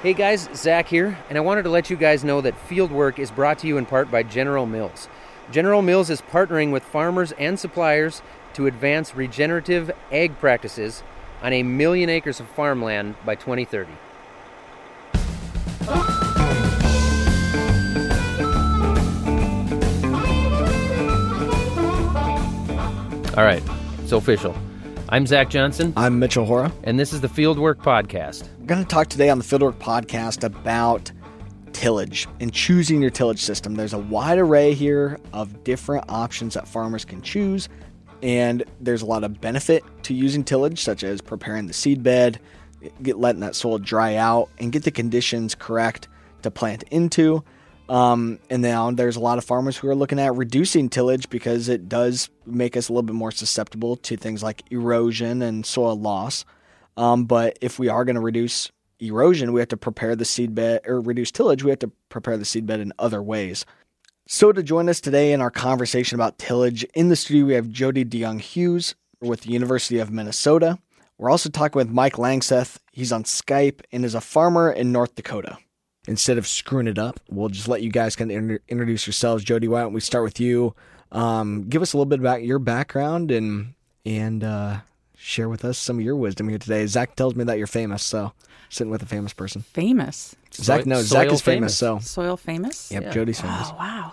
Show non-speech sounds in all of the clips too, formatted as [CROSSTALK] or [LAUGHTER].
Hey guys, Zach here, and I wanted to let you guys know that Fieldwork is brought to you in part by General Mills. General Mills is partnering with farmers and suppliers to advance regenerative ag practices on a million acres of farmland by 2030. All right, it's official. I'm Zach Johnson, I'm Mitchell Hora. and this is the Fieldwork Podcast. We're going to talk today on the Fieldwork podcast about tillage and choosing your tillage system. There's a wide array here of different options that farmers can choose, and there's a lot of benefit to using tillage, such as preparing the seed bed, get letting that soil dry out, and get the conditions correct to plant into. Um, and now there's a lot of farmers who are looking at reducing tillage because it does make us a little bit more susceptible to things like erosion and soil loss. Um, but if we are going to reduce erosion, we have to prepare the seed bed or reduce tillage. We have to prepare the seed bed in other ways. So to join us today in our conversation about tillage in the studio, we have Jodi DeJong-Hughes with the University of Minnesota. We're also talking with Mike Langseth. He's on Skype and is a farmer in North Dakota. Instead of screwing it up, we'll just let you guys kind of inter- introduce yourselves. Jodi, why don't we start with you? Um, give us a little bit about your background and and uh, share with us some of your wisdom here today. Zach tells me that you're famous, so sitting with a famous person. famous. Zach, no, soil Zach is famous, famous. so Soil famous? yep, Yeah. Jodi's famous. Oh, wow.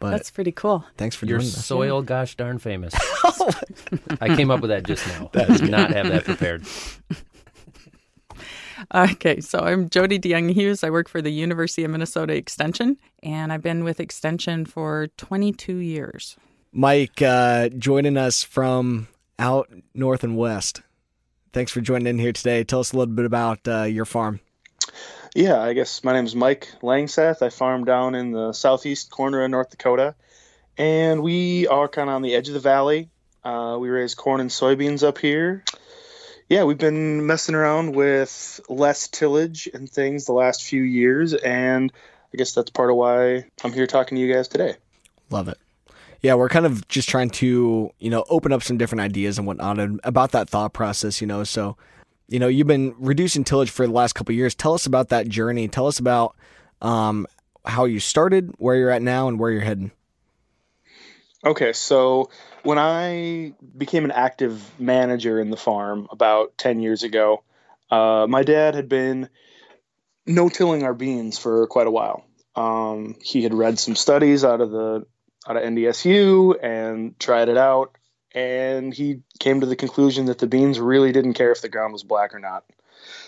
But That's pretty cool. thanks for You're doing this. soil gosh darn famous. [LAUGHS] I came up with that just now. [LAUGHS] I did not have that prepared. [LAUGHS] [LAUGHS] Okay, so I'm Jodi DeJong-Hughes. I work for the University of Minnesota Extension, and I've been with Extension for 22 years. Mike, uh, joining us from out north and west. Thanks for joining in here today. Tell us a little bit about uh, your farm. Yeah, I guess my name is Mike Langseth. I farm down in the southeast corner of North Dakota, and we are kind of on the edge of the valley. Uh, we raise corn and soybeans up here. Yeah, we've been messing around with less tillage and things the last few years, and I guess that's part of why I'm here talking to you guys today. Love it. Yeah, we're kind of just trying to, you know, open up some different ideas and whatnot and about that thought process, you know. So, you know, you've been reducing tillage for the last couple years. Tell us about that journey. Tell us about um, how you started, where you're at now, and where you're heading. Okay, so when I became an active manager in the farm about 10 years ago, uh, my dad had been no tilling our beans for quite a while. Um, he had read some studies out of the out of NDSU and tried it out, and he came to the conclusion that the beans really didn't care if the ground was black or not.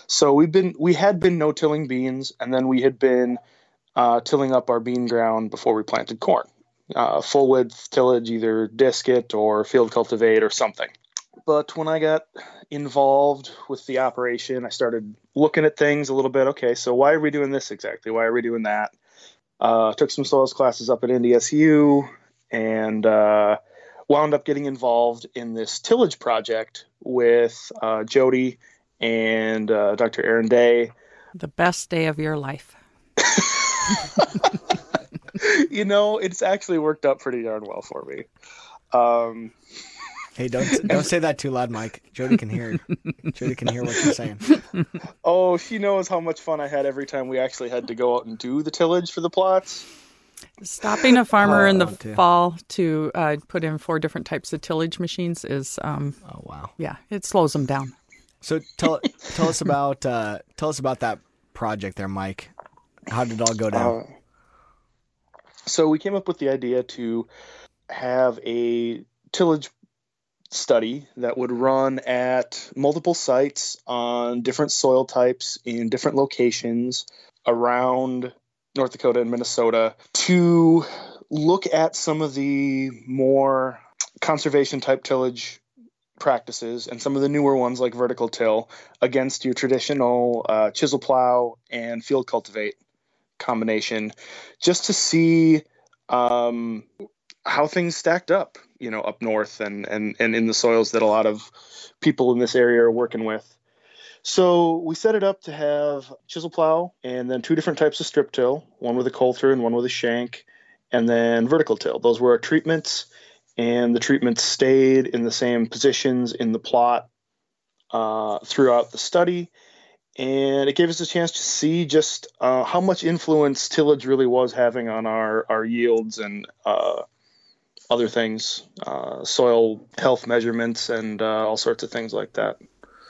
So we've been we had been no tilling beans, and then we had been uh, tilling up our bean ground before we planted corn uh, full width tillage, either disc it or field cultivate or something. But when I got involved with the operation, I started looking at things a little bit. Okay, so why are we doing this exactly? Why are we doing that? Uh, took some soils classes up at NDSU and uh, wound up getting involved in this tillage project with uh, Jodi and uh, Dr. Aaron Daigh. The best day of your life. [LAUGHS] [LAUGHS] [LAUGHS] you know, it's actually worked out pretty darn well for me. Um, Hey, don't [LAUGHS] don't say that too loud, Mike. Jodi can hear. Jodi can hear what you're saying. [LAUGHS] oh, she knows how much fun I had every time we actually had to go out and do the tillage for the plots. Stopping a farmer in the Oh, fall to uh, put in four different types of tillage machines is, um, Oh wow. yeah, it slows them down. So tell tell us about uh, tell us about that project there, Mike. How did it all go down? Uh, so we came up with the idea to have a tillage study that would run at multiple sites on different soil types in different locations around North Dakota and Minnesota to look at some of the more conservation type tillage practices and some of the newer ones like vertical till against your traditional uh, chisel plow and field cultivate combination just to see um, how things stacked up, you know, up north and, and, and in the soils that a lot of people in this area are working with. So we set it up to have chisel plow and then two different types of strip till, one with a coulter and one with a shank, and then vertical till. Those were our treatments, and the treatments stayed in the same positions in the plot uh, throughout the study. And it gave us a chance to see just uh, how much influence tillage really was having on our, our yields and uh, other things, uh, soil health measurements, and uh, all sorts of things like that.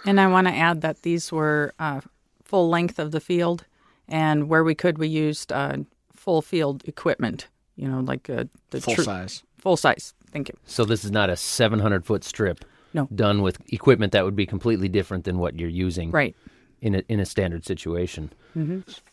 And I want to add that these were uh, full length of the field, and where we could, we used uh, full field equipment. You know, like the full tr- size. Full size. Thank you. So this is not a 700 foot strip. No. Done with equipment that would be completely different than what you're using. Right. In a in a standard situation.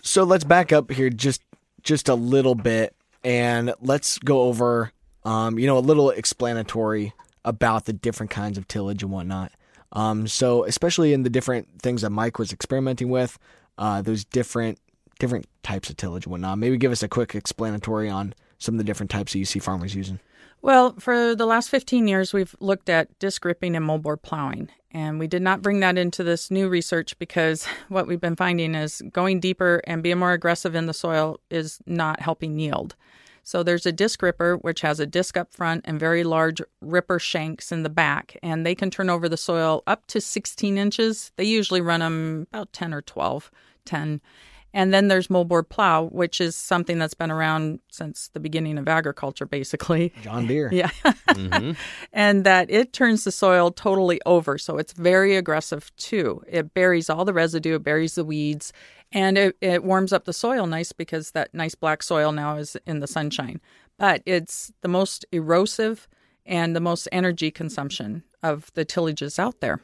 So let's back up here just just a little bit and let's go over um, you know a little explanatory about the different kinds of tillage and whatnot. Um, so especially in the different things that Mike was experimenting with, uh, those different different types of tillage and whatnot. Maybe give us a quick explanatory on some of the different types that you see farmers using. Well, for the last 15 years, we've looked at disc ripping and moldboard plowing. And we did not bring that into this new research because [LAUGHS] what we've been finding is going deeper and being more aggressive in the soil is not helping yield. So there's a disc ripper, which has a disc up front and very large ripper shanks in the back, and they can turn over the soil up to 16 inches. They usually run them about 10 or 12, 10. And then there's moldboard plow, which is something that's been around since the beginning of agriculture, basically. John Deere. [LAUGHS] Yeah. Mm-hmm. and that it turns the soil totally over. So it's very aggressive too. It buries all the residue, it buries the weeds, and it, it warms up the soil nice because that nice black soil now is in the sunshine. But it's the most erosive and the most energy consumption of the tillages out there.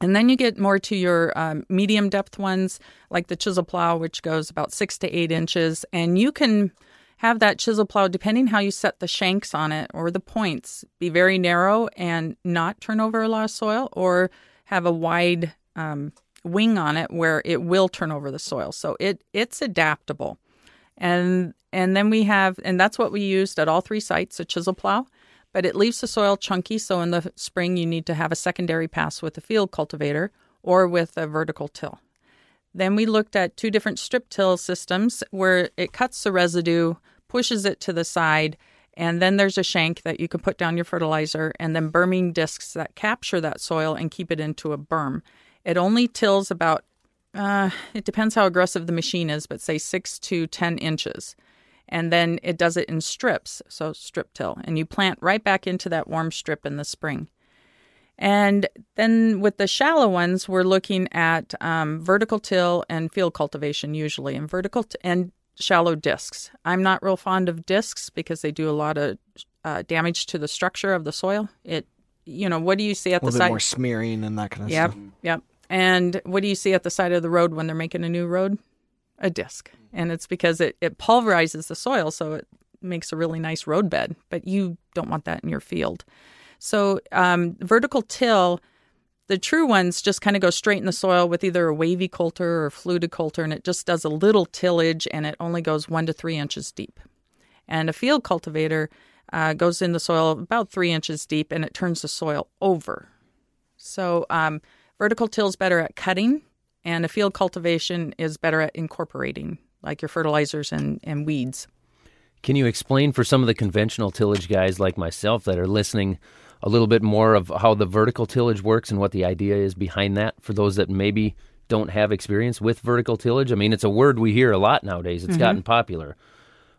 And then you get more to your um, medium depth ones, like the chisel plow, which goes about six to eight inches. And you can have that chisel plow, depending how you set the shanks on it or the points, be very narrow and not turn over a lot of soil, or have a wide um, wing on it where it will turn over the soil. So it it's adaptable. And and then we have and that's what we used at all three sites, a chisel plow but it leaves the soil chunky. So in the spring, you need to have a secondary pass with a field cultivator or with a vertical till. Then we looked at two different strip till systems where it cuts the residue, pushes it to the side, and then there's a shank that you can put down your fertilizer, and then berming discs that capture that soil and keep it into a berm. It only tills about, uh, it depends how aggressive the machine is, but say six to 10 inches and then it does it in strips, so strip till, and you plant right back into that warm strip in the spring. And then with the shallow ones, we're looking at um, vertical till and field cultivation usually, and vertical t- and shallow discs. I'm not real fond of discs because they do a lot of uh, damage to the structure of the soil. It, you know, what do you see at the side A the little bit side? more smearing and that kind of Yep, stuff. yep. And what do you see at the side of the road when they're making a new road? A disc. And it's because it, it pulverizes the soil, so it makes a really nice road bed, but you don't want that in your field. So, um, vertical till, the true ones just kind of go straight in the soil with either a wavy coulter or fluted coulter, and it just does a little tillage and it only goes one to three inches deep. And a field cultivator uh, goes in the soil about three inches deep and it turns the soil over. So, um, vertical till is better at cutting, and a field cultivation is better at incorporating, like your fertilizers and, and weeds. Can you explain for some of the conventional tillage guys like myself that are listening a little bit more of how the vertical tillage works and what the idea is behind that for those that maybe don't have experience with vertical tillage? I mean, it's a word we hear a lot nowadays. It's mm-hmm. gotten popular.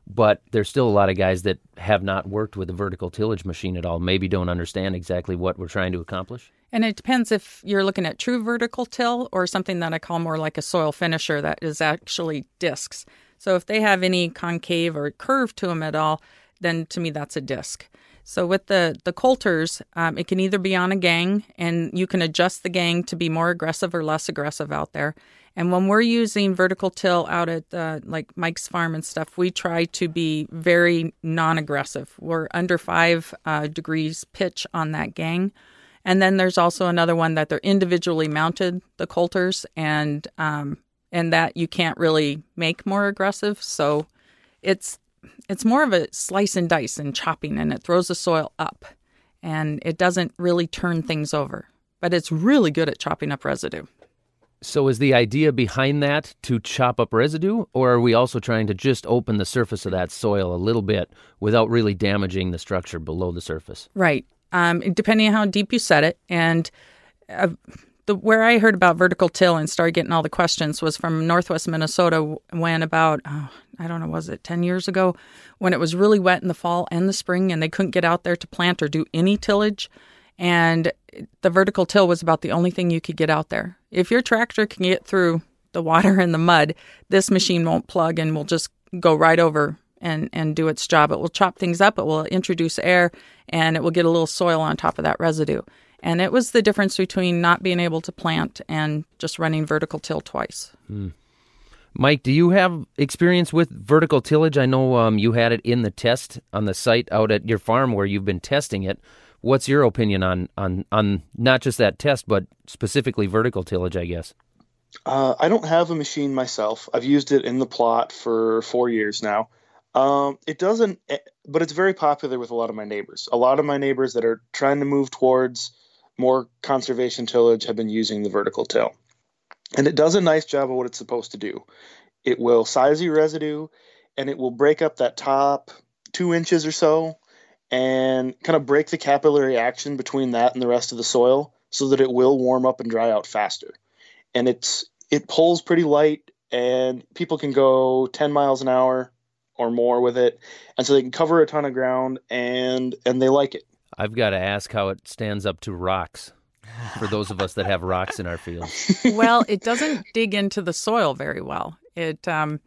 But there's still a lot of guys that have not worked with a vertical tillage machine at all, maybe don't understand exactly what we're trying to accomplish. And it depends if you're looking at true vertical till or something that I call more like a soil finisher that is actually discs. So if they have any concave or curve to them at all, then to me that's a disc. So with the the coulters, um, it can either be on a gang, and you can adjust the gang to be more aggressive or less aggressive out there. And when we're using vertical till out at uh, like Mike's farm and stuff, we try to be very non-aggressive. We're under five uh, degrees pitch on that gang. And then there's also another one that they're individually mounted, the coulters, and um, and that you can't really make more aggressive. So it's it's more of a slice and dice and chopping, and it throws the soil up, and it doesn't really turn things over. But it's really good at chopping up residue. So, is the idea behind that to chop up residue, or are we also trying to just open the surface of that soil a little bit without really damaging the structure below the surface? Right. Um, depending on how deep you set it, and uh, the where I heard about vertical till and started getting all the questions was from Northwest Minnesota when about oh, I don't know was it 10 years ago? When it was really wet in the fall and the spring and they couldn't get out there to plant or do any tillage. And the vertical till was about the only thing you could get out there. If your tractor can get through the water and the mud, this machine won't plug and will just go right over and and do its job. It will chop things up, it will introduce air and it will get a little soil on top of that residue. And it was the difference between not being able to plant and just running vertical till twice. Hmm. Mike, do you have experience with vertical tillage? I know um, you had it in the test on the site out at your farm where you've been testing it. What's your opinion on on on not just that test, but specifically vertical tillage? I guess. Uh, I don't have a machine myself. I've used it in the plot for four years now. Um, it doesn't, eh, but it's very popular with a lot of my neighbors. A lot of my neighbors that are trying to move towards more conservation tillage have been using the vertical till. And it does a nice job of what it's supposed to do. It will size your residue and it will break up that top two inches or so and kind of break the capillary action between that and the rest of the soil so that it will warm up and dry out faster. And it's it pulls pretty light and people can go 10 miles an hour or more with it, and so they can cover a ton of ground and and they like it. I've got to ask how it stands up to rocks for those of us that have rocks in our field. [LAUGHS] well, it doesn't dig into the soil very well. It um,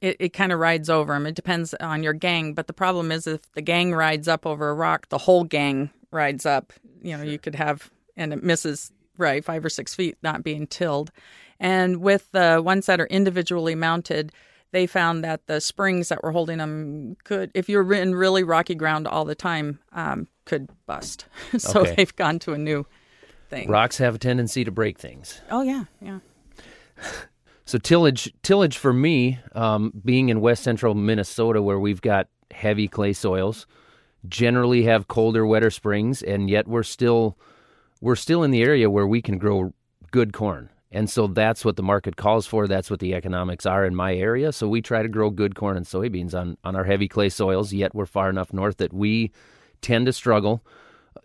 it, it kind of rides over them. It depends on your gang, but the problem is if the gang rides up over a rock, the whole gang rides up. You know, you could have and it misses right five or six feet not being tilled. And with the ones that are individually mounted, they found that the springs that were holding them could, if you're in really rocky ground all the time, um, could bust. [LAUGHS] so okay. they've gone to a new thing. Rocks have a tendency to break things. Oh yeah, yeah. [LAUGHS] so tillage, tillage for me, um, being in west central Minnesota, where we've got heavy clay soils, generally have colder, wetter springs, and yet we're still we're still in the area where we can grow good corn. And so that's what the market calls for. That's what the economics are in my area. So we try to grow good corn and soybeans on, on our heavy clay soils, yet we're far enough north that we tend to struggle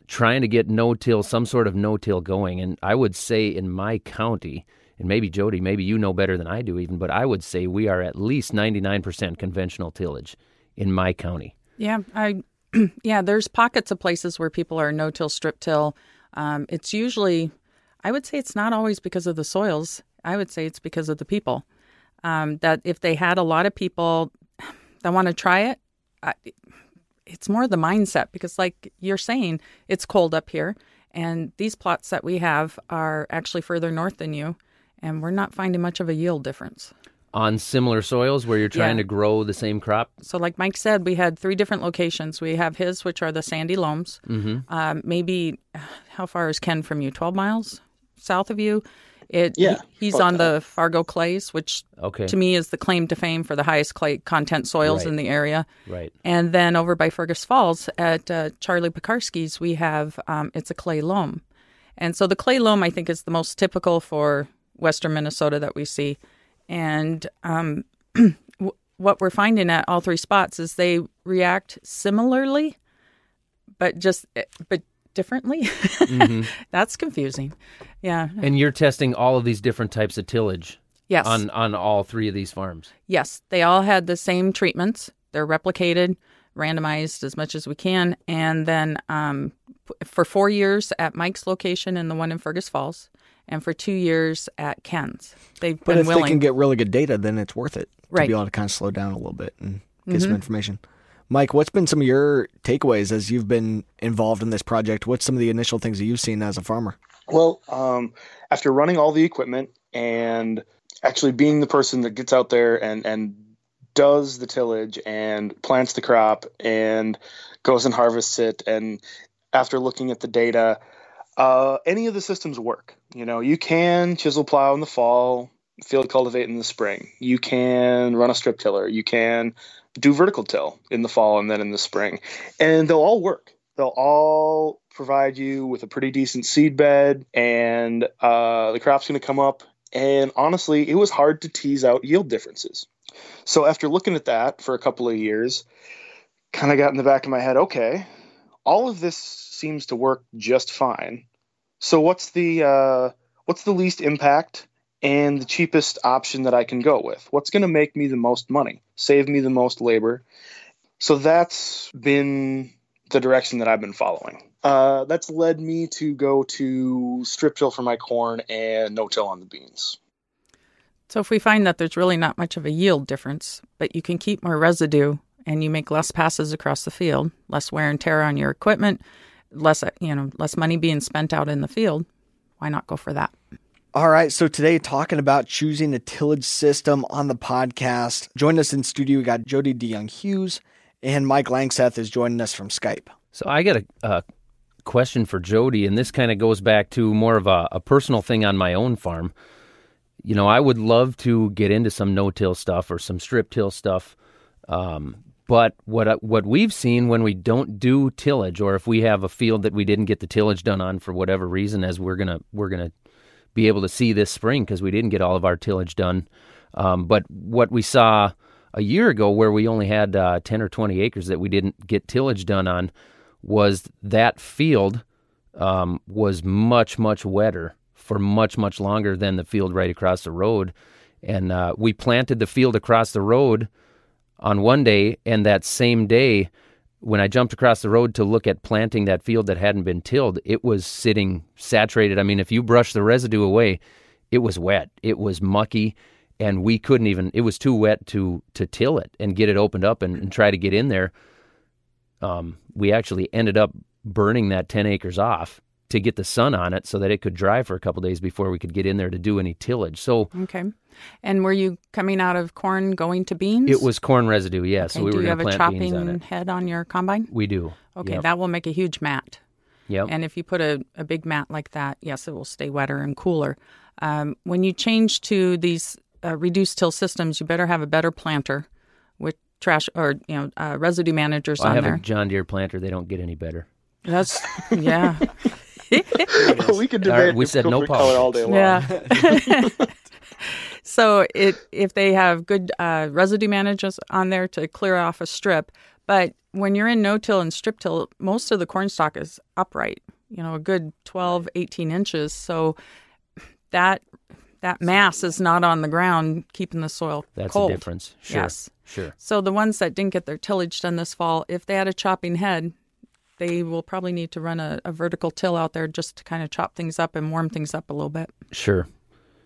trying to get no till, some sort of no till going. And I would say in my county, and maybe Jodi, maybe you know better than I do even, but I would say we are at least 99% conventional tillage in my county. Yeah, I [CLEARS THROAT] yeah, there's pockets of places where people are no till strip till. Um, it's usually I would say it's not always because of the soils. I would say it's because of the people. Um, that if they had a lot of people that want to try it, I, it's more the mindset because, like you're saying, it's cold up here, and these plots that we have are actually further north than you, and we're not finding much of a yield difference. On similar soils where you're trying yeah. to grow the same crop? So, like Mike said, we had three different locations. We have his, which are the sandy loams. Mm-hmm. Um, maybe, how far is Ken from you? 12 miles? South of you. It, yeah, he's on that. the Fargo clays, which okay. to me is the claim to fame for the highest clay content soils right. in the area. Right. And then over by Fergus Falls at uh, Charlie Pekarski's, we have um, it's a clay loam, and so the clay loam I think is the most typical for western Minnesota that we see, and um, [CLEARS THROAT] what we're finding at all three spots is they react similarly, but just eh, but differently. Mm-hmm. [LAUGHS] That's confusing. Yeah. And you're testing all of these different types of tillage. Yes. On on all three of these farms. Yes, they all had the same treatments. They're replicated, randomized as much as we can, and then um, for four years at Mike's location and the one in Fergus Falls, and for two years at Ken's. They've but been if willing. they can get really good data, then it's worth it right. to be able to kind of slow down a little bit and get mm-hmm. some information. Mike, what's been some of your takeaways as you've been involved in this project? What's some of the initial things that you've seen as a farmer? Well, um, after running all the equipment and actually being the person that gets out there and, and does the tillage and plants the crop and goes and harvests it, and after looking at the data, uh, any of the systems work. You know, you can chisel plow in the fall, field cultivate in the spring. You can run a strip tiller. You can do vertical till in the fall and then in the spring. And they'll all work. They'll all provide you with a pretty decent seed bed, and uh, the crop's going to come up. And honestly, it was hard to tease out yield differences. So after looking at that for a couple of years, kind of got in the back of my head okay, all of this seems to work just fine. So what's the uh, what's the least impact and the cheapest option that I can go with? What's going to make me the most money, save me the most labor? So that's been the direction that I've been following. Uh, that's led me to go to strip till for my corn and no till on the beans. So if we find that there's really not much of a yield difference, but you can keep more residue and you make less passes across the field, less wear and tear on your equipment, less you know, less money being spent out in the field, why not go for that? All right, so today talking about choosing a tillage system on the podcast. Join us in studio. We got Jodi DeJong-Hughes and Mike Langseth is joining us from Skype. So I got a, a question for Jodi, and this kind of goes back to more of a, a, personal thing on my own farm. You know, I would love to get into some no-till stuff or some strip-till stuff, um, but what what we've seen when we don't do tillage, or if we have a field that we didn't get the tillage done on for whatever reason, as we're gonna we're gonna be able to see this spring because we didn't get all of our tillage done. Um, but what we saw a year ago, where we only had uh, ten or twenty acres that we didn't get tillage done on, was that field um, was much much wetter for much much longer than the field right across the road, and uh, we planted the field across the road on one day, and that same day. When I jumped across the road to look at planting that field that hadn't been tilled, it was sitting saturated. I mean, if you brush the residue away, it was wet. It was mucky and we couldn't even it was too wet to to till it and get it opened up and, and try to get in there um, we actually ended up burning that 10 acres off to get the sun on it so that it could dry for a couple days before we could get in there to do any tillage. So Okay. And were you coming out of corn going to beans? It was corn residue, yes. Yeah, okay. So we do were you have a chopping on head on your combine? We do. Okay, yep. that will make a huge mat. Yep. And if you put a, a big mat like that, yes, it will stay wetter and cooler. Um, when you change to these uh, reduced till systems, you better have a better planter with trash or you know uh, residue managers well, on I have there. a John Deere planter. They don't get any better. That's yeah. [LAUGHS] we could debate. Right, we said no color all day long. Yeah. [LAUGHS] [LAUGHS] so it if they have good uh, residue managers on there to clear off a strip, but when you're in no-till and strip-till, most of the corn stalk is upright. You know, a good 12, 18 inches. So that that mass is not on the ground keeping the soil That's cold. a difference. Sure. Yes. Sure. So the ones that didn't get their tillage done this fall, if they had a chopping head, they will probably need to run a, a vertical till out there just to kind of chop things up and warm things up a little bit. Sure.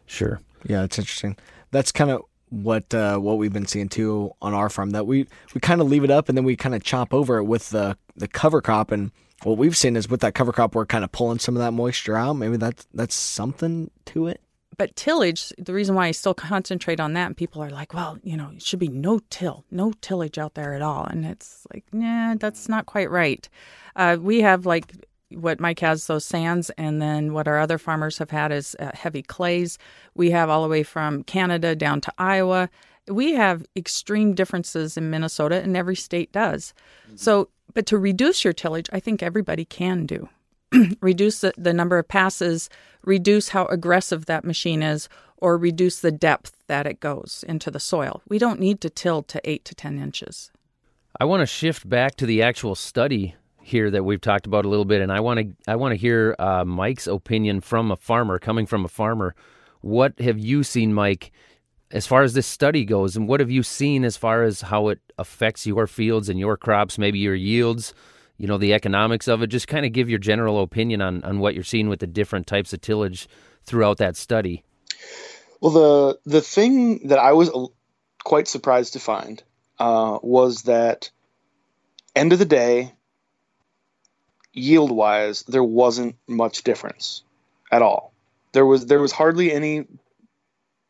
Sure. Yeah, that's interesting. That's kind of what uh, what we've been seeing too on our farm. That we we kind of leave it up and then we kind of chop over it with the the cover crop. And what we've seen is with that cover crop, we're kind of pulling some of that moisture out. Maybe that's that's something to it but tillage, the reason why I still concentrate on that, and people are like, well, you know, it should be no till, no tillage out there at all. And it's like, nah, that's not quite right. Uh, we have like what Mike has, those sands, and then what our other farmers have had is uh, heavy clays. We have all the way from Canada down to Iowa. We have extreme differences in Minnesota, and every state does. Mm-hmm. So, but to reduce your tillage, I think everybody can do. [CLEARS THROAT] reduce the, the number of passes, reduce how aggressive that machine is, or reduce the depth that it goes into the soil. We don't need to till to eight to 10 inches. I want to shift back to the actual study here that we've talked about a little bit, and I want to I want to hear uh, Mike's opinion from a farmer, coming from a farmer. What have you seen, Mike, as far as this study goes, and what have you seen as far as how it affects your fields and your crops, maybe your yields? you know the economics of it just kind of give your general opinion on on what you're seeing with the different types of tillage throughout that study well the the thing that i was quite surprised to find uh, was that end of the day yield wise there wasn't much difference at all there was there was hardly any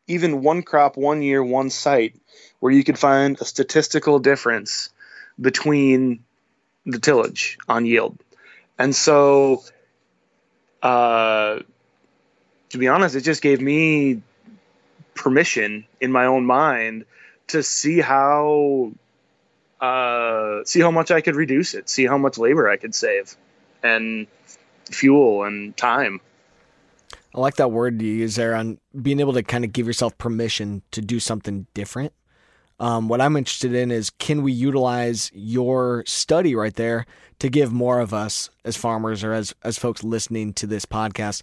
even one crop one year one site where you could find a statistical difference between the tillage on yield. And so, uh, to be honest, it just gave me permission in my own mind to see how uh, see how much I could reduce it, see how much labor I could save, and fuel and time. I like that word you use there on being able to kind of give yourself permission to do something different. Um, what I'm interested in is can we utilize your study right there to give more of us as farmers or as as folks listening to this podcast,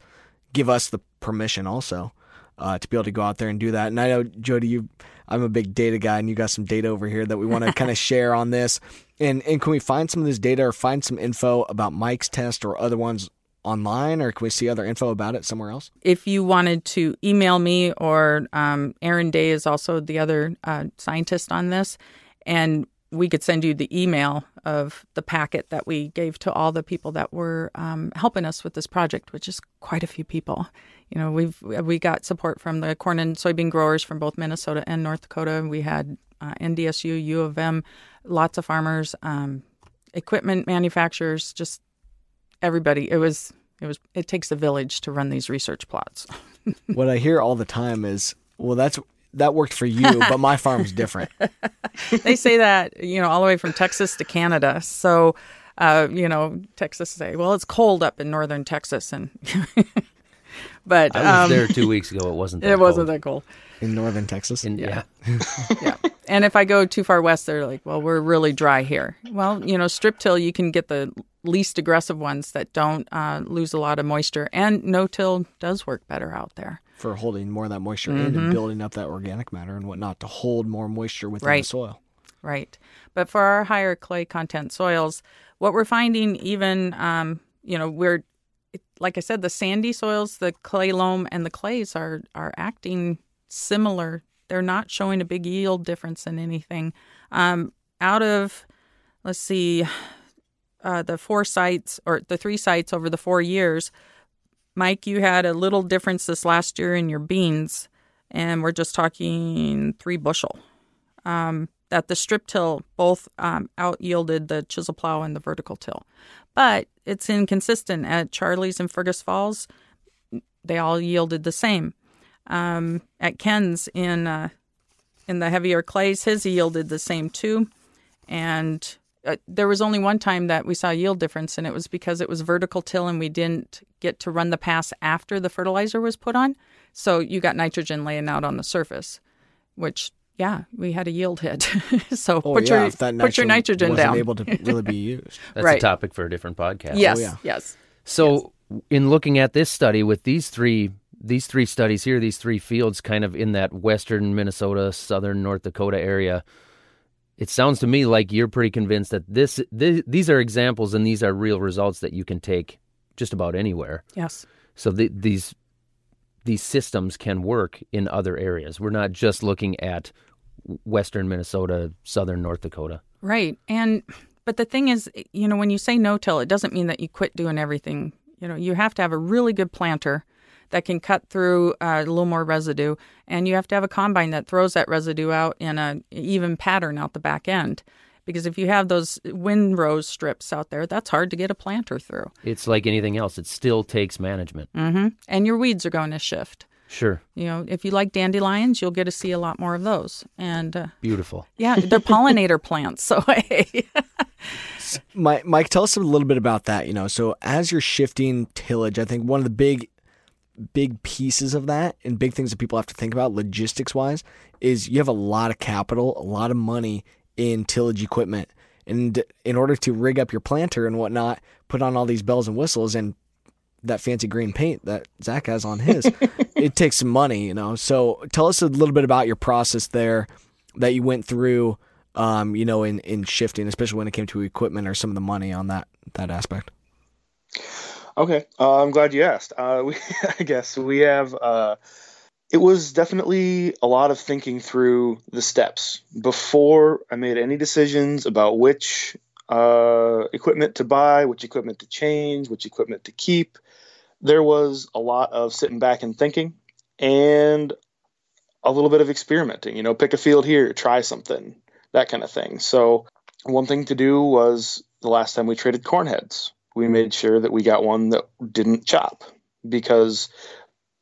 give us the permission also uh, to be able to go out there and do that. And I know Jodi, you, I'm a big data guy, and you got some data over here that we want to kind of [LAUGHS] share on this. And and can we find some of this data or find some info about Mike's test or other ones online, or can we see other info about it somewhere else? If you wanted to email me, or um, Aaron Daigh is also the other uh, scientist on this, and we could send you the email of the packet that we gave to all the people that were um, helping us with this project, which is quite a few people. You know, we've we got support from the corn and soybean growers from both Minnesota and North Dakota. We had uh, NDSU, U of M, lots of farmers, um, equipment manufacturers, just everybody. It was it was it takes a village to run these research plots. [LAUGHS] what I hear all the time is, well, that's that worked for you, but my farm's different. [LAUGHS] they say that you know all the way from Texas to Canada. So, uh, you know, Texas say, well, it's cold up in northern Texas, and [LAUGHS] but I was um, there two weeks ago. It wasn't. [LAUGHS] That it wasn't cold. that cold. in northern Texas. In, yeah. yeah. And if I go too far west, they're like, well, we're really dry here. Well, you know, strip till, you can get the least aggressive ones that don't uh, lose a lot of moisture. And no till does work better out there. For holding more of that moisture in and building up that organic matter and whatnot to hold more moisture within the soil. Right. But for our higher clay content soils, what we're finding, even, um, you know, we're, like I said, the sandy soils, the clay loam, and the clays are, are acting similar. They're not showing a big yield difference in anything. Um, out of, let's see, uh, the four sites or the three sites over the four years, Mike, you had a little difference this last year in your beans, and we're just talking three bushel um, that the strip till both um, out yielded the chisel plow and the vertical till. But it's inconsistent. At Charlie's and Fergus Falls, they all yielded the same. Um, at Ken's in uh, in the heavier clays, his yielded the same too. And uh, there was only one time that we saw a yield difference, and it was because it was vertical till and we didn't get to run the pass after the fertilizer was put on. So you got nitrogen laying out on the surface, which yeah, we had a yield hit. [LAUGHS] so Oh put yeah, your if that put your nitrogen wasn't down. able to really be [LAUGHS] used. That's Right. a topic for a different podcast. yes, yeah. yes. So, in looking at this study with these three these three studies here, these three fields, kind of in that western Minnesota, southern North Dakota area, it sounds to me like you're pretty convinced that this, th- these are examples and these are real results that you can take just about anywhere. Yes. So the, these these systems can work in other areas. We're not just looking at western Minnesota, southern North Dakota. Right. And but the thing is, you know, when you say no till, it doesn't mean that you quit doing everything. You know, you have to have a really good planter that can cut through uh, a little more residue, and you have to have a combine that throws that residue out in a even pattern out the back end. Because if you have those windrow strips out there, that's hard to get a planter through. It's like anything else. It still takes management. hmm And your weeds are going to shift. Sure. You know, if you like dandelions, you'll get to see a lot more of those. And uh, Beautiful. yeah, they're [LAUGHS] pollinator plants. So [LAUGHS] hey, Mike, Mike, tell us a little bit about that. You know, so as you're shifting tillage, I think one of the big, big pieces of that and big things that people have to think about logistics wise is you have a lot of capital, a lot of money in tillage equipment. And in order to rig up your planter and whatnot, put on all these bells and whistles and that fancy green paint that Zach has on his, [LAUGHS] it takes some money, you know. So tell us a little bit about your process there that you went through, um, you know, in, in shifting, especially when it came to equipment or some of the money on that that aspect. Okay, uh, I'm glad you asked. Uh, [LAUGHS] we, I guess we have. Uh, it was definitely a lot of thinking through the steps before I made any decisions about which uh, equipment to buy, which equipment to change, which equipment to keep. There was a lot of sitting back and thinking, and a little bit of experimenting. You know, pick a field here, try something, that kind of thing. So one thing to do was the last time we traded corn heads we made sure that we got one that didn't chop because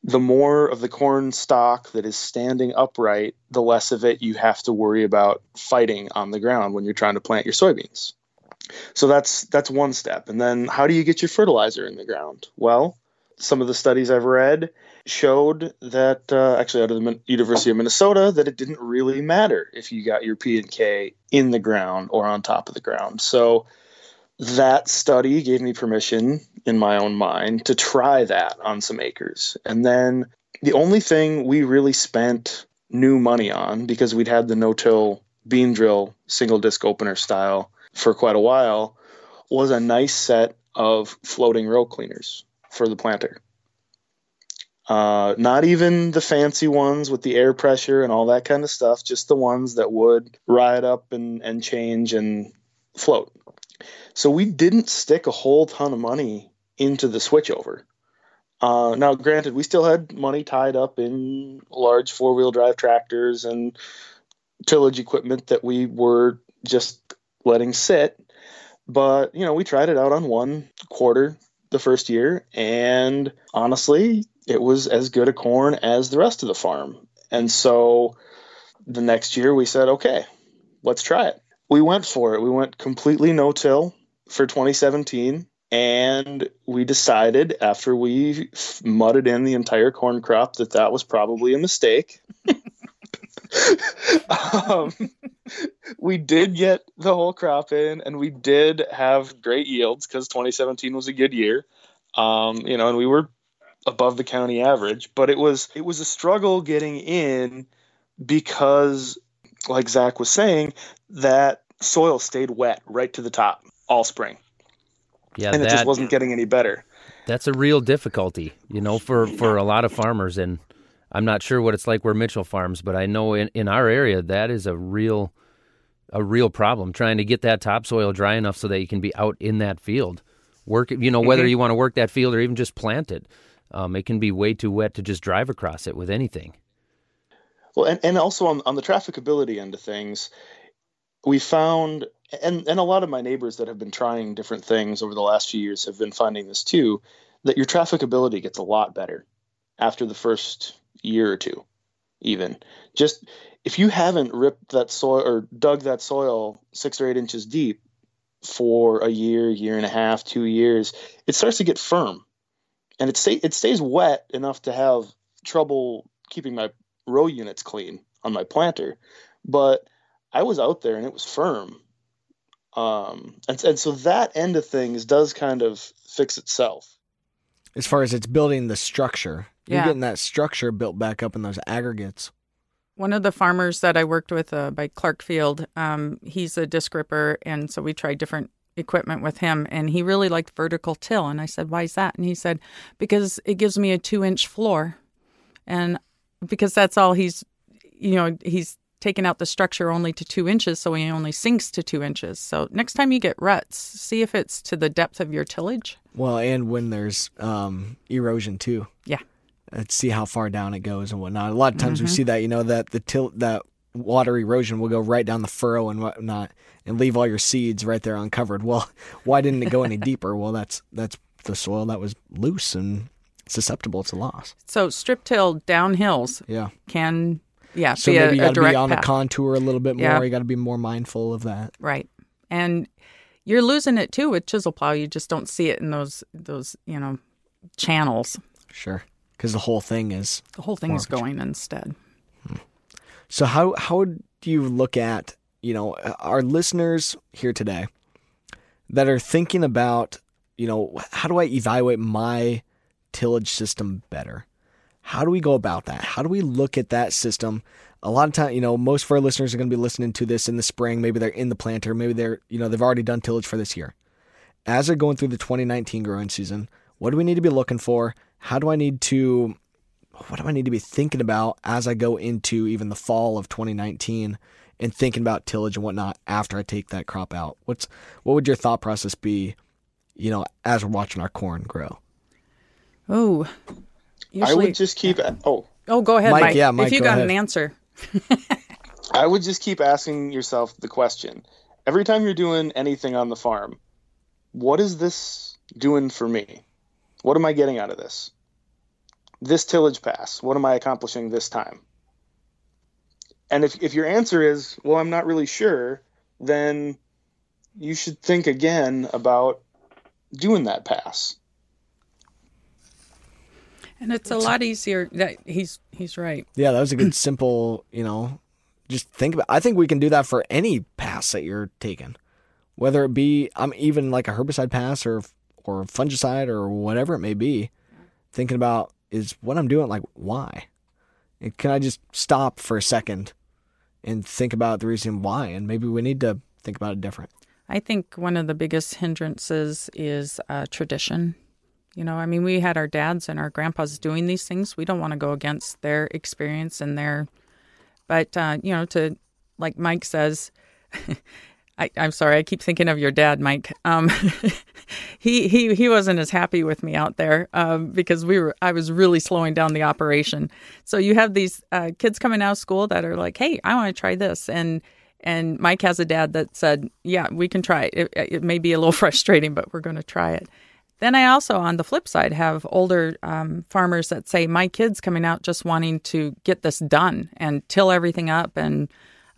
the more of the corn stalk that is standing upright, the less of it you have to worry about fighting on the ground when you're trying to plant your soybeans. So that's that's one step. And then how do you get your fertilizer in the ground? Well, some of the studies I've read showed that uh, actually out of the University of Minnesota that it didn't really matter if you got your P and K in the ground or on top of the ground. So that study gave me permission in my own mind to try that on some acres. And then the only thing we really spent new money on because we'd had the no-till bean drill single disc opener style for quite a while was a nice set of floating row cleaners for the planter. Uh, not even the fancy ones with the air pressure and all that kind of stuff, just the ones that would ride up and, and change and float. So we didn't stick a whole ton of money into the switchover. Uh, now, granted, we still had money tied up in large four wheel drive tractors and tillage equipment that we were just letting sit. But, you know, we tried it out on one quarter the first year, and honestly, it was as good a corn as the rest of the farm. And so the next year we said, okay, let's try it. We went for it. We went completely no till for 2017. And we decided after we mudded in the entire corn crop that that was probably a mistake. [LAUGHS] um, we did get the whole crop in and we did have great yields because 2017 was a good year. Um, you know, and we were above the county average, but it was it was a struggle getting in because like Zach was saying, that soil stayed wet right to the top all spring. Yeah, and that, it just wasn't getting any better. That's a real difficulty, you know, for for a lot of farmers and I'm not sure what it's like where Mitchell farms, but I know in, in our area that is a real a real problem trying to get that topsoil dry enough so that you can be out in that field. Work, you know, whether mm-hmm. you want to work that field or even just plant it. Um, it can be way too wet to just drive across it with anything. Well, and, and also on, on the trafficability end of things, we found, and, and a lot of my neighbors that have been trying different things over the last few years have been finding this too, that your trafficability gets a lot better after the first year or two, even. Just if you haven't ripped that soil or dug that soil six or eight inches deep for a year, year and a half, two years, it starts to get firm and it stay, it stays wet enough to have trouble keeping my row units clean on my planter, but I was out there and it was firm. Um, and, and so that end of things does kind of fix itself. As far as it's building the structure, you're yeah. getting that structure built back up in those aggregates. One of the farmers that I worked with uh, by Clarkfield, um, he's a disc ripper, and so we tried different equipment with him and he really liked vertical till and i said why is that and he said because it gives me a two inch floor and because that's all he's you know he's taken out the structure only to two inches so he only sinks to two inches so next time you get ruts see if it's to the depth of your tillage well and when there's um, erosion too yeah let's see how far down it goes and whatnot a lot of times mm-hmm. we see that you know that the tilt that water erosion will go right down the furrow and whatnot and leave all your seeds right there uncovered. Well, [LAUGHS] why didn't it go any [LAUGHS] deeper? Well, that's that's the soil that was loose and susceptible to loss. So strip till down hills yeah. can yeah so be maybe a, you got to be on path. the contour a little bit more. Yeah. You got to be more mindful of that. Right, and you're losing it too with chisel plow. You just don't see it in those those you know channels. Sure, because the whole thing is the whole thing is going instead. Hmm. So how how do you look at you know, our listeners here today that are thinking about, you know, how do I evaluate my tillage system better? How do we go about that? How do we look at that system? A lot of time, you know, most of our listeners are going to be listening to this in the spring. Maybe they're in the planter. Maybe they're, you know, they've already done tillage for this year. As they're going through the 2019 growing season, what do we need to be looking for? How do I need to, what do I need to be thinking about as I go into even the fall of 2019 and thinking about tillage and whatnot after I take that crop out? What's what would your thought process be, you know, as we're watching our corn grow? Oh, I would just keep. Oh, oh, go ahead, Mike. Mike. Yeah, Mike, if you go got ahead. an answer. [LAUGHS] I would just keep asking yourself the question every time you're doing anything on the farm. What is this doing for me? What am I getting out of this? This tillage pass. What am I accomplishing this time? And if, if your answer is, well, I'm not really sure, then you should think again about doing that pass. And it's a lot easier. That he's he's right. Yeah, that was a good simple, you know, just think about I think we can do that for any pass that you're taking. Whether it be I'm even like a herbicide pass or or fungicide or whatever it may be. Thinking about is what I'm doing like why? And can I just stop for a second and think about the reason why and maybe we need to think about it different. I think one of the biggest hindrances is uh, tradition. You know, I mean, we had our dads and our grandpas doing these things. We don't want to go against their experience and their, but, uh, you know, to, like Mike says, [LAUGHS] I, am sorry, I keep thinking of your dad, Mike. Um, [LAUGHS] he he he wasn't as happy with me out there um, because we were. I was really slowing down the operation. So you have these uh, kids coming out of school that are like, "Hey, I want to try this," and and Mike has a dad that said, "Yeah, we can try it. It, it may be a little [LAUGHS] frustrating, but we're going to try it." Then I also, on the flip side, have older um, farmers that say, "My kid's coming out just wanting to get this done and till everything up and."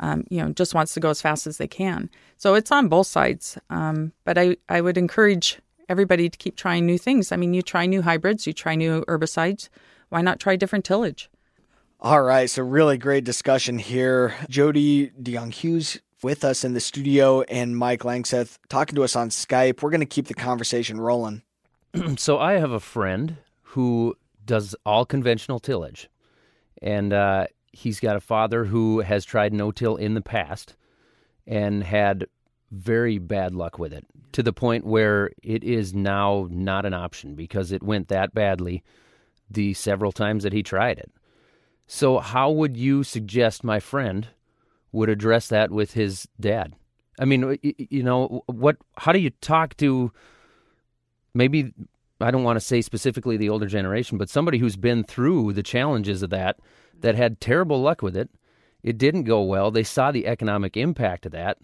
Um, you know, just wants to go as fast as they can. So it's on both sides. Um, but I, I would encourage everybody to keep trying new things. I mean, you try new hybrids, you try new herbicides. Why not try different tillage? All right, so really great discussion here. Jodi DeJong-Hughes with us in the studio and Mike Langseth talking to us on Skype. We're going to keep the conversation rolling. [CLEARS THROAT] so I have a friend who does all conventional tillage, and uh, he's got a father who has tried no-till in the past and had very bad luck with it to the point where it is now not an option because it went that badly the several times that he tried it. So, how would you suggest my friend would address that with his dad? I mean, you know, what? How do you talk to maybe I don't want to say specifically the older generation, but somebody who's been through the challenges of that, that had terrible luck with it. It didn't go well. They saw the economic impact of that,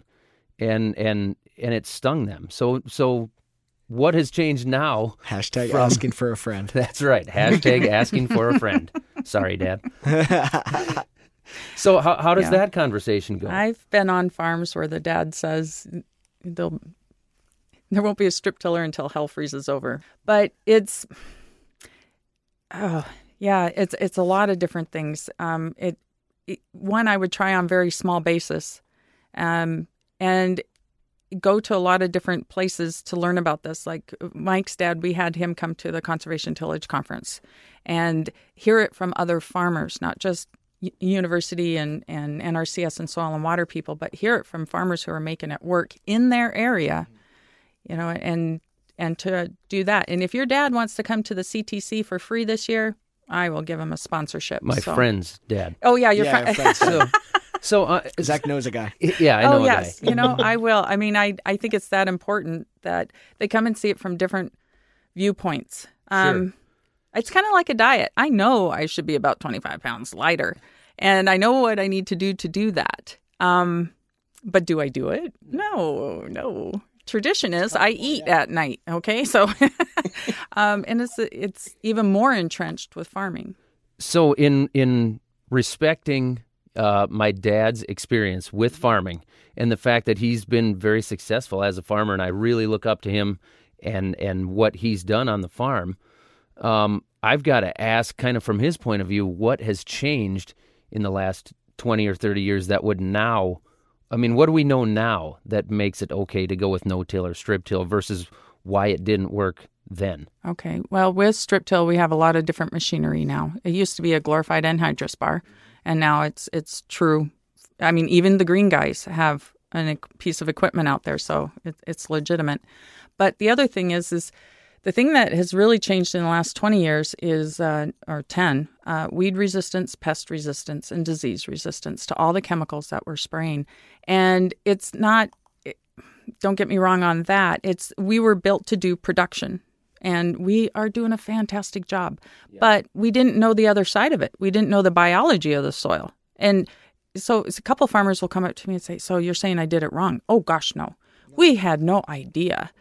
and and and it stung them. So so what has changed now? Hashtag from, asking for a friend. [LAUGHS] That's right. Hashtag asking for a friend. Sorry, Dad. so how how does yeah. that conversation go? I've been on farms where the dad says they'll there won't be a strip tiller until hell freezes over. But it's oh yeah, it's it's a lot of different things. Um, it, it one I would try on very small basis, um, and go to a lot of different places to learn about this. Like Mike's dad, we had him come to the Conservation Tillage Conference and hear it from other farmers, not just university and, and NRCS and soil and water people, but hear it from farmers who are making it work in their area, you know, and and to do that. And if your dad wants to come to the CTC for free this year, I will give him a sponsorship. My so. friend's dad. Oh yeah, your yeah, friend. [LAUGHS] so, so uh, [LAUGHS] Zach knows a guy. [LAUGHS] Yeah, I know. Oh yes, you know I will. I mean, I I think it's that important that they come and see it from different viewpoints. Um, sure. It's kind of like a diet. I know I should be about twenty five pounds lighter, and I know what I need to do to do that. Um, but do I do it? No, no. Tradition is I eat at night. Okay, [LAUGHS] so um, and it's it's even more entrenched with farming. So in in respecting uh, my dad's experience with farming and the fact that he's been very successful as a farmer, and I really look up to him and and what he's done on the farm. Um, I've got to ask, kind of from his point of view, what has changed in the last twenty or thirty years that would now. I mean, what do we know now that makes it okay to go with no till or strip till versus why it didn't work then? Okay. Well, with strip till, we have a lot of different machinery now. It used to be a glorified anhydrous bar and now it's it's true. I mean, even the green guys have a piece of equipment out there, so it, it's legitimate. But the other thing is, is the thing that has really changed in the last 20 years is, uh, or 10, uh, weed resistance, pest resistance, and disease resistance to all the chemicals that we're spraying. And it's not, don't get me wrong on that. It's, we were built to do production and we are doing a fantastic job. Yeah. But we didn't know the other side of it. We didn't know the biology of the soil. And so a couple farmers will come up to me and say, "So you're saying I did it wrong?" Oh gosh, no. Yeah. We had no idea.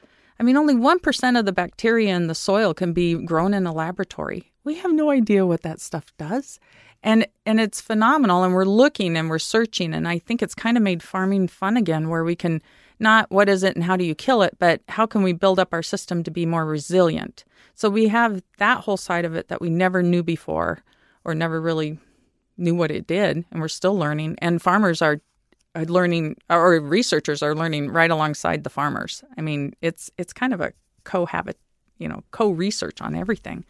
I mean, only 1% of the bacteria in the soil can be grown in a laboratory. We have no idea what that stuff does. And and it's phenomenal and we're looking and we're searching and I think it's kind of made farming fun again where we can not what is it and how do you kill it, but how can we build up our system to be more resilient? So we have that whole side of it that we never knew before or never really knew what it did, and we're still learning. And farmers are learning, or researchers are learning right alongside the farmers. I mean, it's it's kind of a cohabit, you know, co-research on everything.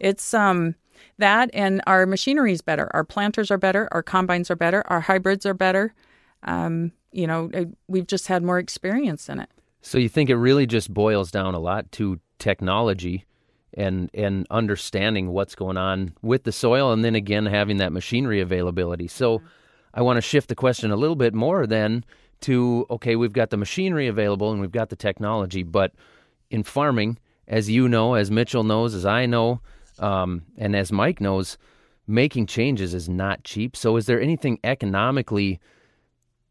It's um that and our machinery is better. Our planters are better. Our combines are better. Our hybrids are better. Um, you know, we've just had more experience in it. So you think it really just boils down a lot to technology and and understanding what's going on with the soil and then again having that machinery availability. So I want to shift the question a little bit more then to okay, we've got the machinery available and we've got the technology, but in farming, as you know, as Mitchell knows, as I know, um, and as Mike knows, making changes is not cheap. So, is there anything economically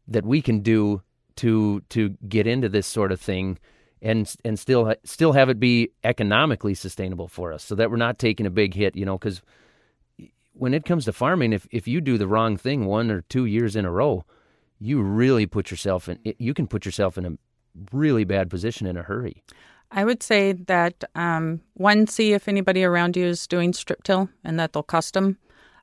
that we can do to to get into this sort of thing and and still still have it be economically sustainable for us, so that we're not taking a big hit? You know, because when it comes to farming, if if you do the wrong thing one or two years in a row, you really put yourself in. You can put yourself in a really bad position in a hurry. I would say that um, one, see if anybody around you is doing strip till and that they'll custom.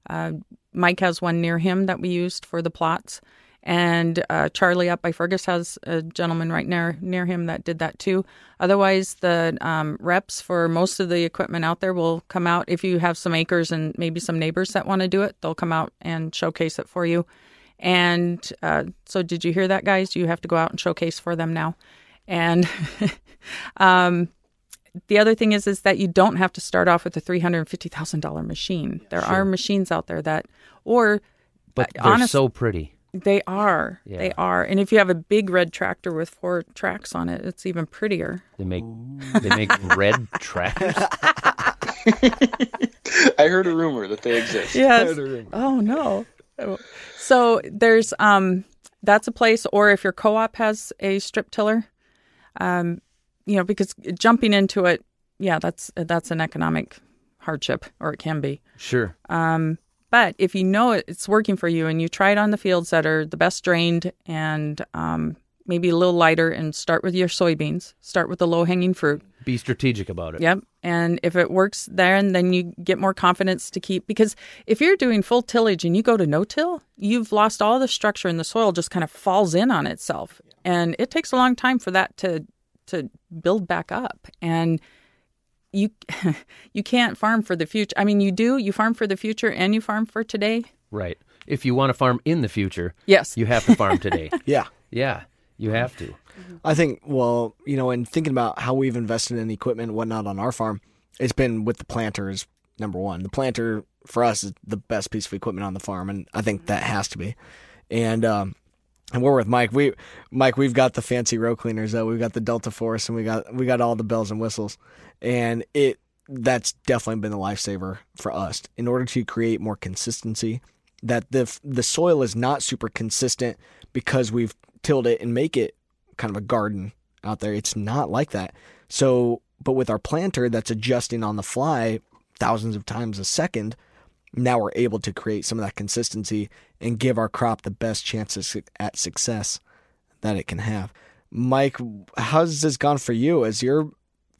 Uh, Mike has one near him that we used for the plots. And uh, Charlie up by Fergus has a gentleman right near near him that did that too. Otherwise, the um, reps for most of the equipment out there will come out. If you have some acres and maybe some neighbors that want to do it, they'll come out and showcase it for you. And uh, so, did you hear that, guys? You have to go out and showcase for them now. And [LAUGHS] um, the other thing is is that you don't have to start off with a three hundred and fifty thousand dollar machine. There sure. are machines out there that, or but uh, they're honest, so pretty. They are. Yeah. They are. And if you have a big red tractor with four tracks on it, it's even prettier. They make they make red [LAUGHS] tractors. [LAUGHS] I heard a rumor that they exist. Yes. Oh no. So there's um that's a place or if your co-op has a strip tiller, um, you know, because jumping into it, yeah, that's that's an economic hardship, or it can be. Sure. Um, but if you know it's working for you, and you try it on the fields that are the best drained and um, maybe a little lighter, and start with your soybeans. Start with the low hanging fruit. Be strategic about it. Yep. And if it works there, and then you get more confidence to keep. Because if you're doing full tillage and you go to no till, you've lost all the structure, and the soil just kind of falls in on itself and it takes a long time for that to to build back up and you [LAUGHS] you can't farm for the future i mean you do you farm for the future and you farm for today? Right. If you want to farm in the future yes. you have to farm today. [LAUGHS] Yeah. Yeah you have to. I think well you know in thinking about how we've invested in equipment and whatnot on our farm it's been with the planters number one. The planter for us is the best piece of equipment on the farm and i think that has to be. And um, and we're with Mike. We Mike, we've got the fancy row cleaners though. We've got the Delta Force and we got we got all the bells and whistles. And it that's definitely been a lifesaver for us in order to create more consistency. That the the soil is not super consistent because we've tilled it and make it kind of a garden out there. It's not like that. So, but with our planter that's adjusting on the fly thousands of times a second, now we're able to create some of that consistency and give our crop the best chances at success that it can have. Mike, how's this gone for you? Has your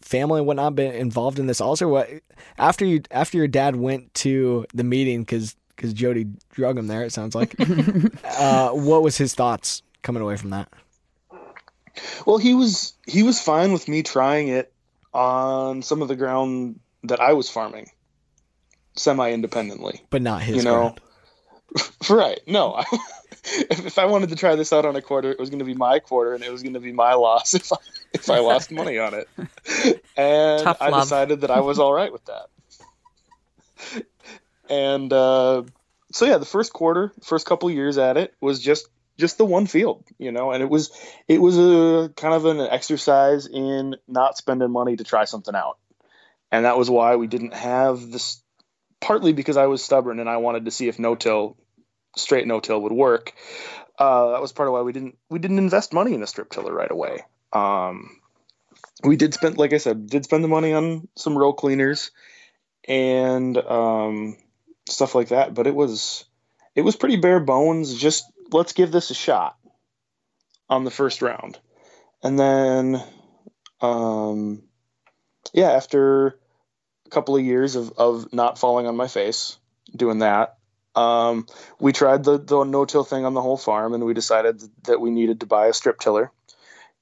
family and whatnot been involved in this? Also, what after you after your dad went to the meeting because because Jodi drug him there, it sounds like. [LAUGHS] uh, what was his thoughts coming away from that? Well, he was he was fine with me trying it on some of the ground that I was farming semi independently. But not his. You know, [LAUGHS] right? No. [LAUGHS] if I wanted to try this out on a quarter, it was going to be my quarter, and it was going to be my loss [LAUGHS] if I if I lost money on it. And Tough I love. decided that I was all right with that. and uh, so yeah, the first quarter, first couple years at it was just just the one field, you know, and it was it was a kind of an exercise in not spending money to try something out. And that was why we didn't have this partly because I was stubborn and I wanted to see if no till, straight no till would work. Uh, that was part of why we didn't we didn't invest money in a strip tiller right away. Um, we did spend, like I said, did spend the money on some row cleaners and um, stuff like that, but it was it was pretty bare bones. Just let's give this a shot on the first round. and then, um, yeah, after couple of years of, of not falling on my face doing that, um, we tried the, the no-till thing on the whole farm, and we decided that we needed to buy a strip tiller.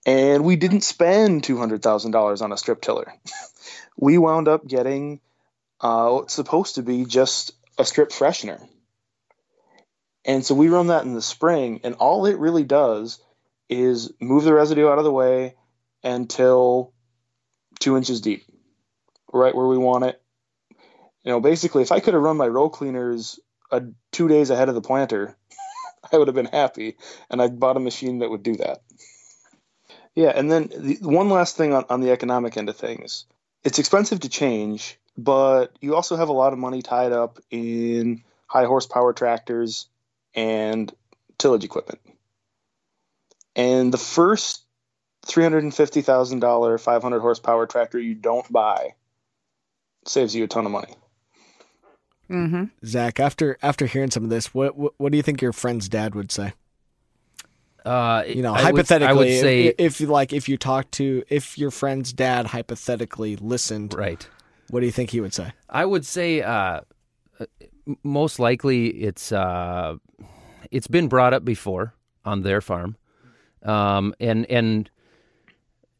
And we didn't spend two hundred thousand dollars on a strip tiller. [LAUGHS] we wound up getting uh, what's supposed to be just a strip freshener. And so we run that in the spring, and all it really does is move the residue out of the way until two inches deep, right where we want it. You know, basically, if I could have run my row cleaners two days ahead of the planter, [LAUGHS] I would have been happy, and I bought a machine that would do that. Yeah, and then the, one last thing on, on the economic end of things. It's expensive to change, but you also have a lot of money tied up in high horsepower tractors and tillage equipment. And the first $350,000 500 horsepower tractor you don't buy saves you a ton of money. Mm-hmm. Zach, after after hearing some of this, what, what what do you think your friend's dad would say? Uh, You know, I would- hypothetically, I would if- say if, you like if you talk to if your friend's dad hypothetically listened, right. what do you think he would say? I would say uh, uh, most likely it's uh, it's been brought up before on their farm, um, and and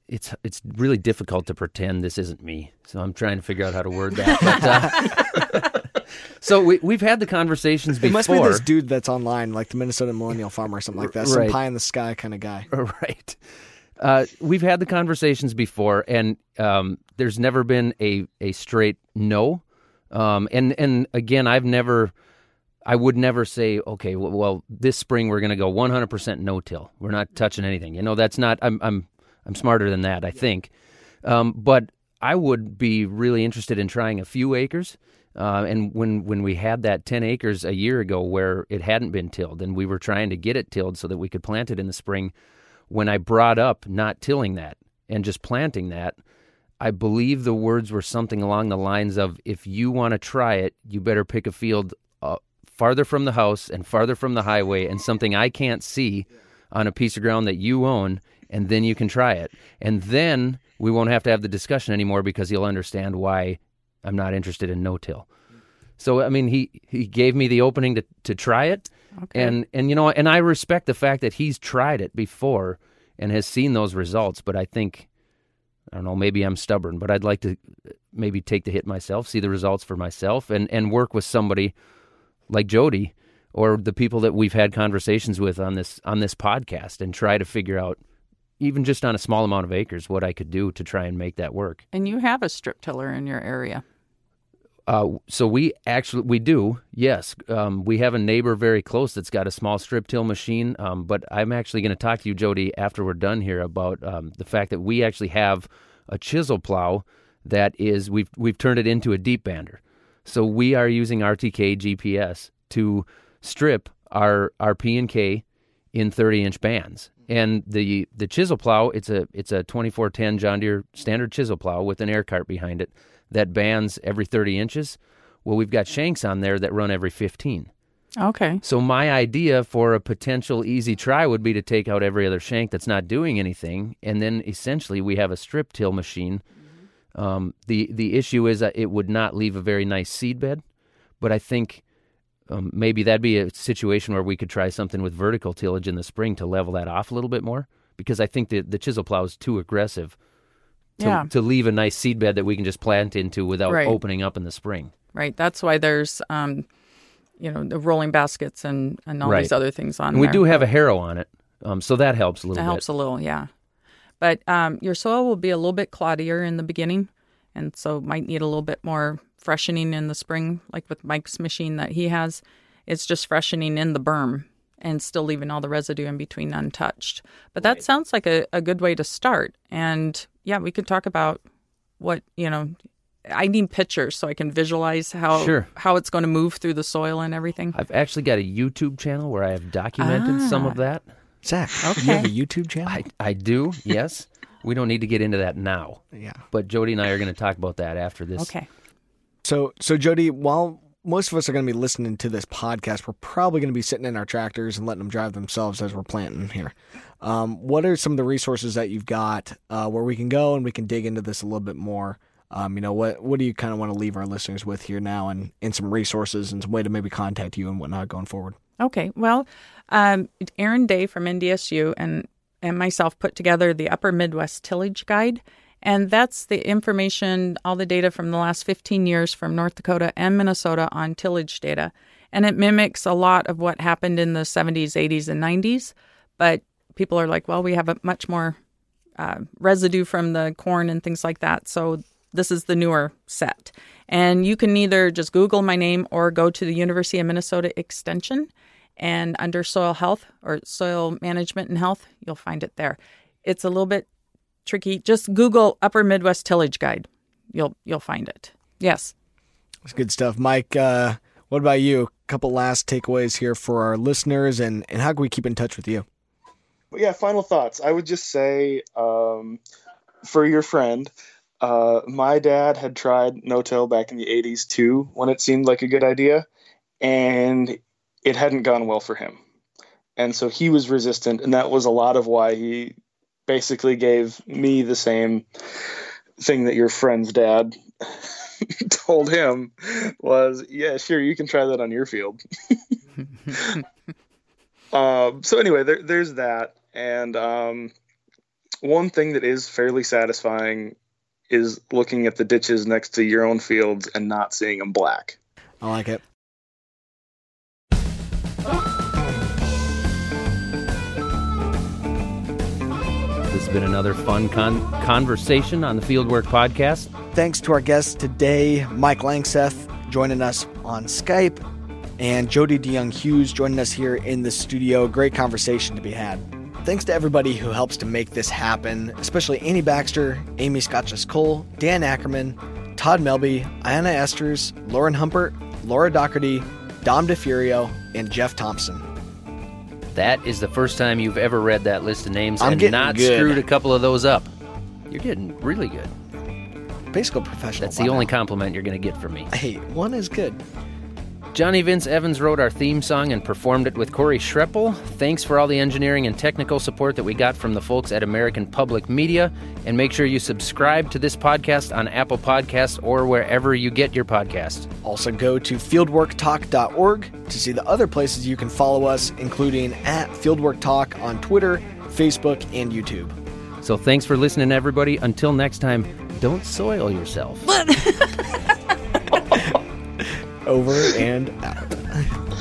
it's it's really difficult to pretend this isn't me. So I'm trying to figure out how to word that. But, uh, [LAUGHS] so we we've had the conversations It before. must be this dude that's online, like the Minnesota Millennial Farmer or something like that, some Right. pie in the sky kind of guy. [LAUGHS] right. Uh, we've had the conversations before, and um, there's never been a, a straight no. Um, and and again, I've never, I would never say, okay, well, well this spring we're going to go 100% no till. We're not touching anything. You know, that's not. I'm I'm I'm smarter than that, I think. Um, but I would be really interested in trying a few acres. Uh, and when, when we had that 10 acres a year ago where it hadn't been tilled and we were trying to get it tilled so that we could plant it in the spring, when I brought up not tilling that and just planting that, I believe the words were something along the lines of if you want to try it, you better pick a field uh, farther from the house and farther from the highway and something I can't see on a piece of ground that you own, and then you can try it. And then we won't have to have the discussion anymore because you'll understand why I'm not interested in no till. So I mean, he he gave me the opening to to try it, Okay. and and you know, and I respect the fact that he's tried it before and has seen those results. But I think I don't know, maybe I'm stubborn, but I'd like to maybe take the hit myself, see the results for myself, and and work with somebody like Jodi or the people that we've had conversations with on this on this podcast and try to figure out even just on a small amount of acres what I could do to try and make that work. and you have a strip tiller in your area. Uh, so we actually we do yes. Um, we have a neighbor very close that's got a small strip till machine. Um, but I'm actually going to talk to you, Jodi, after we're done here about um, the fact that we actually have a chisel plow that is we've we've turned it into a deep bander. So we are using RTK GPS to strip our our P and K in 30 inch bands. And the the chisel plow, it's a it's a 2410 John Deere standard chisel plow with an air cart behind it that bands every 30 inches. Well, we've got shanks on there that run every 15. Okay. So my idea for a potential easy try would be to take out every other shank that's not doing anything, and then essentially we have a strip till machine. Um, the the issue is that it would not leave a very nice seed bed, but I think um, maybe that'd be a situation where we could try something with vertical tillage in the spring to level that off a little bit more, because I think the the chisel plow is too aggressive to, Yeah. to leave a nice seed bed that we can just plant into without Right. opening up in the spring. Right. That's why there's, um, you know, the rolling baskets and, and all Right. these other things on And we there. do have a harrow on it, um, so that helps a little That bit. helps a little, yeah. But um, your soil will be a little bit cloddier in the beginning, and so might need a little bit more freshening in the spring, like with Mike's machine that he has. It's just freshening in the berm and still leaving all the residue in between untouched. But that sounds like a, a good way to start. And yeah, we could talk about what, you know, I need pictures so I can visualize how Sure. how it's going to move through the soil and everything. I've actually got a YouTube channel where I have documented some of ah. that. Zach, you have a YouTube channel? I, I do, yes. [LAUGHS] we don't need to get into that now, yeah. but Jodi and I are going to talk about that after this. Okay. So, so Jodi, while most of us are going to be listening to this podcast. We're probably going to be sitting in our tractors and letting them drive themselves as we're planting here. Um, what are some of the resources that you've got uh, where we can go and we can dig into this a little bit more? Um, you know, what what do you kind of want to leave our listeners with here now, and, and some resources and some way to maybe contact you and whatnot going forward? Okay, well, um, Aaron Daigh from NDSU and and myself put together the Upper Midwest Tillage Guide. And that's the information, all the data from the last 15 years from North Dakota and Minnesota on tillage data. And it mimics a lot of what happened in the 70s, 80s, and 90s. But people are like, well, we have a much more uh, residue from the corn and things like that. So this is the newer set. And you can either just Google my name or go to the University of Minnesota Extension and under soil health or soil management and health, you'll find it there. It's a little bit tricky. Just Google Upper Midwest Tillage Guide. You'll you'll find it. Yes. That's good stuff. Mike, uh, what about you? A couple last takeaways here for our listeners and, and how can we keep in touch with you? Well, yeah, final thoughts. I would just say um, for your friend, uh, my dad had tried no-till back in the 80s too when it seemed like a good idea. And it hadn't gone well for him. And so he was resistant, and that was a lot of why he basically gave me the same thing that your friend's dad [LAUGHS] told him was, yeah, sure, you can try that on your field. [LAUGHS] um, so anyway, there, there's that, and um, one thing that is fairly satisfying is looking at the ditches next to your own fields and not seeing them black. I like it. Has been another fun con- conversation on the Fieldwork Podcast. Thanks to our guests today, Mike Langseth joining us on Skype, and Jodi DeJong-Hughes joining us here in the studio. Great conversation to be had. Thanks to everybody who helps to make this happen, especially Annie Baxter, Amy Scotches Cole, Dan Ackerman, Todd Melby, Ayana Esters, Lauren Humpert, Laura Doherty, Dom DeFurio, and Jeff Thompson. That is the first time you've ever read that list of names I'm and getting not good. screwed a couple of those up. You're getting really good. Basically professional. That's the only compliment you're going to get from me. Hey, one is good. Johnny Vince Evans wrote our theme song and performed it with Corey Schreppel. Thanks for all the engineering and technical support that we got from the folks at American Public Media. And make sure you subscribe to this podcast on Apple Podcasts or wherever you get your podcast. Also, go to fieldworktalk.org to see the other places you can follow us, including at Fieldwork Talk on Twitter, Facebook, and YouTube. So thanks for listening, everybody. Until next time, don't soil yourself. [LAUGHS] Over and out.